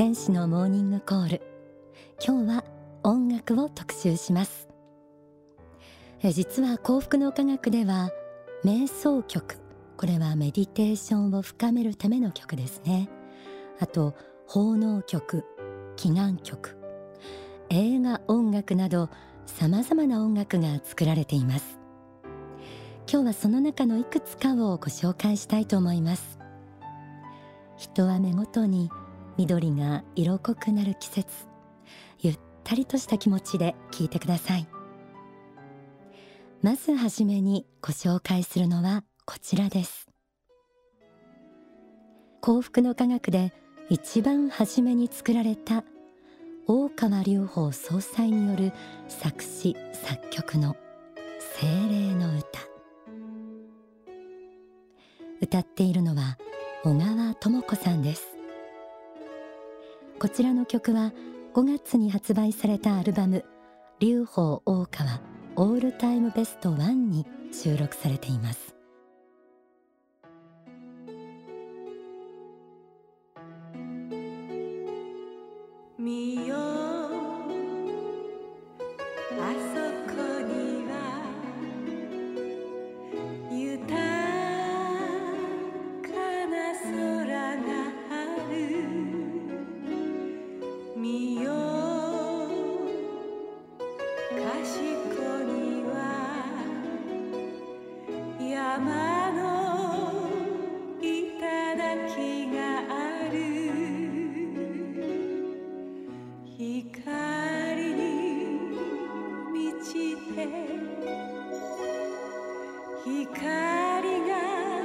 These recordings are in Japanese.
天使のモーニングコール。今日は音楽を特集します。え実は幸福の科学では瞑想曲。これはメディテーションを深めるための曲ですね。あと奉納曲。祈願曲。映画音楽など様々な音楽が作られています。今日はその中のいくつかをご紹介したいと思います。一雨ごとに緑が色濃くなる季節。ゆったりとした気持ちで聞いてください。まずはじめにご紹介するのはこちらです。幸福の科学で一番初めに作られた大川隆法総裁による作詞作曲の精霊の歌。歌っているのは小川智子さんです。こちらの曲は5月に発売されたアルバム劉邦大川オールタイムベスト1に収録されています。して光が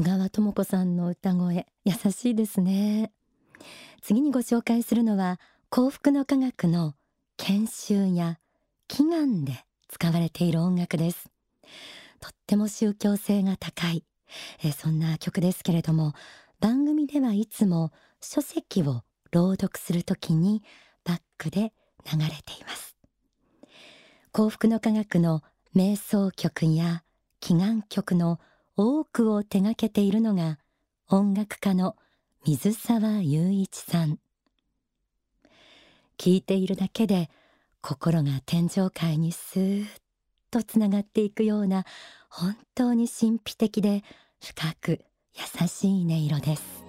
小川智子さんの歌声優しいですね。次にご紹介するのは幸福の科学の研修や祈願で使われている音楽です。とっても宗教性が高い、えーそんな曲ですけれども番組ではいつも書籍を朗読するときにバックで流れています。幸福の科学の瞑想曲や祈願曲の多くを手掛けているのが音楽家の水沢雄一さん。聞いているだけで心が天上界にスーッとつながっていくような本当に神秘的で深く優しい音色です。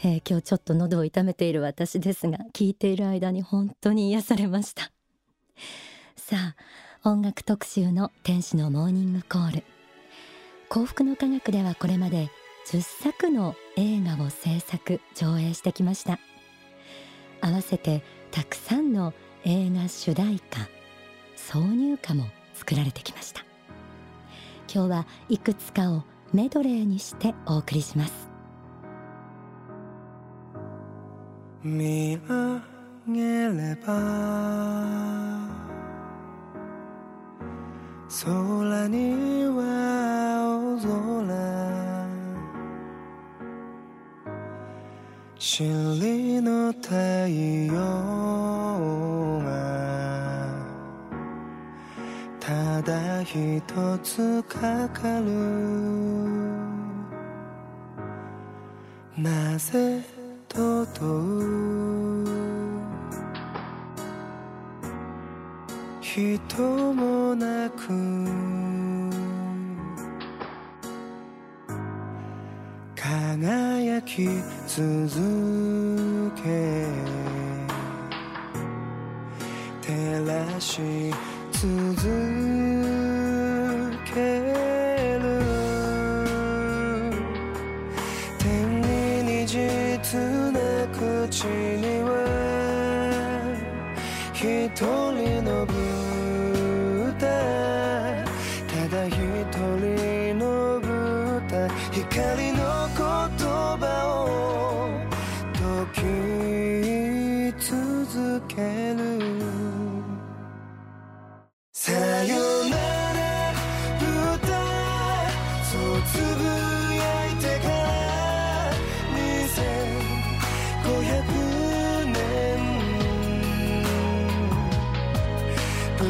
えー、今日ちょっと喉を痛めている私ですが聞いている間に本当に癒されました。さあ音楽特集の天使のモーニングコール。幸福の科学ではこれまで10作の映画を制作上映してきました。合わせてたくさんの映画主題歌挿入歌も作られてきました。今日はいくつかをメドレーにしてお送りします。見上げれば空には青空真の太陽がただ一つかかる。なぜとう人もなく輝き続け照らし続け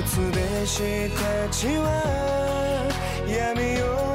仏弟子たちは闇を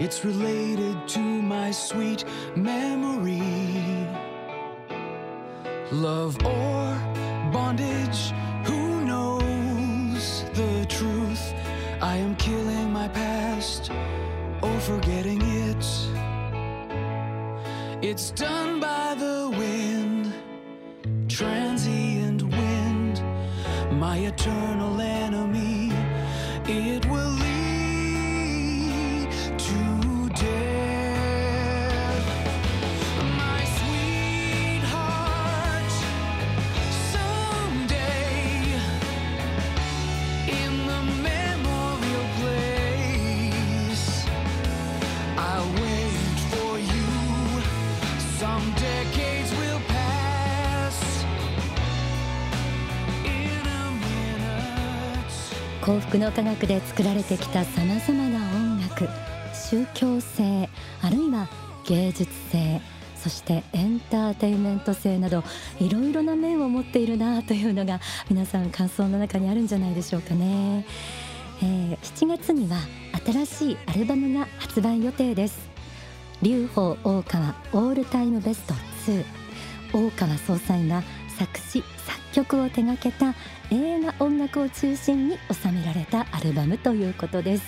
It's related to my sweet memory. Love or bondage, who knows the truth? I am killing my past or forgetting it. It's done by the wind, transient wind, my eternal enemy. It 幸福の科学で作られてきたさまざまな音楽宗教性あるいは芸術性そしてエンターテインメント性などいろいろな面を持っているなというのが皆さん感想の中にあるんじゃないでしょうかね、えー7月には新しいアルバムが発売予定です。劉邦大川オールタイムベスト2大川総裁が作詞作曲を手掛けた映画音楽を中心に収められたアルバムということです。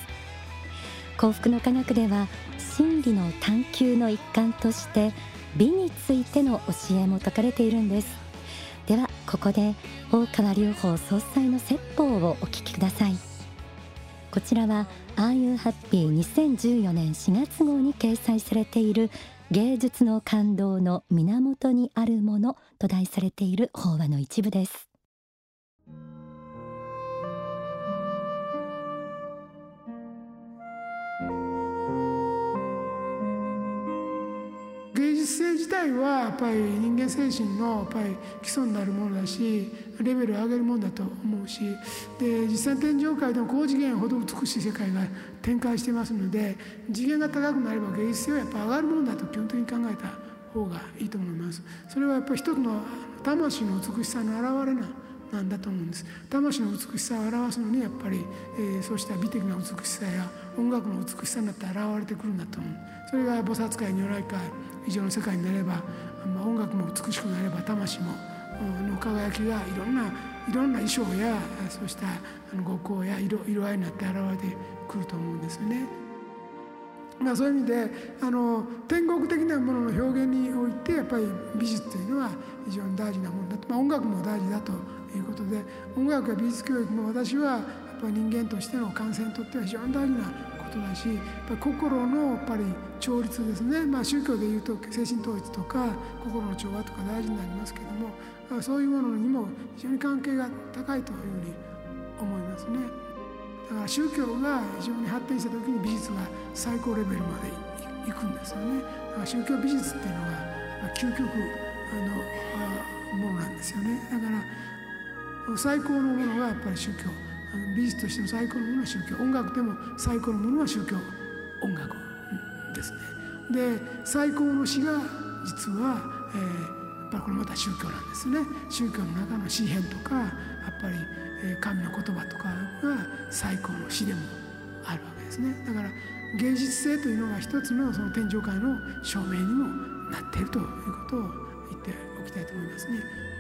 幸福の科学では真理の探求の一環として美についての教えも書かれているんです。ではここで大川隆法総裁の説法をお聞きください。こちらは Are You Happy? 2014年4月号に掲載されている芸術の感動の源にあるものと題されている法話の一部です。芸術性自体はやっぱり人間精神のやっぱり基礎になるものだしレベルを上げるものだと思うしで実際天上界でも高次元ほど美しい世界が展開してますので次元が高くなれば芸術性はやっぱ上がるものだと基本的に考えた方がいいと思います。それはやっぱり一つの魂の美しさの表れななんだと思うんです魂の美しさを表すのにやっぱり、えーそうした美的な美しさや音楽の美しさになって現れてくるんだと思うそれが菩薩界如来界以上の世界になれば、まあ、音楽も美しくなれば魂もの輝きがいろんないろんな衣装やそうした五光や色色合いになって現れてくると思うんですよね。まあ、そういう意味であの天国的なものの表現においてやっぱり美術というのは非常に大事なものだと、まあ、音楽も大事だということで音楽や美術教育も私はやっぱり人間としての感染にとっては非常に大事なことだしやっぱ心のやっぱり調律ですね、まあ、宗教でいうと精神統一とか心の調和とか大事になりますけどもそういうものにも非常に関係が高いというふうに思いますね。だから宗教が非常に発展した時に美術が最高レベルまでいくんですよね。だから宗教美術っていうのが究極あのものなんですよね。だから最高のものがやっぱり宗教あの美術としての最高のものは宗教音楽でも最高のものは宗教音楽ですね。で最高の詩が実は、えーぱりこれまた宗教なんですね宗教の中の詩篇とかやっぱり神の言葉とかが最高の詩でもあるわけですねだから芸術性というのが一つのその天上界の証明にもなっているということを言っておきたいと思いますね。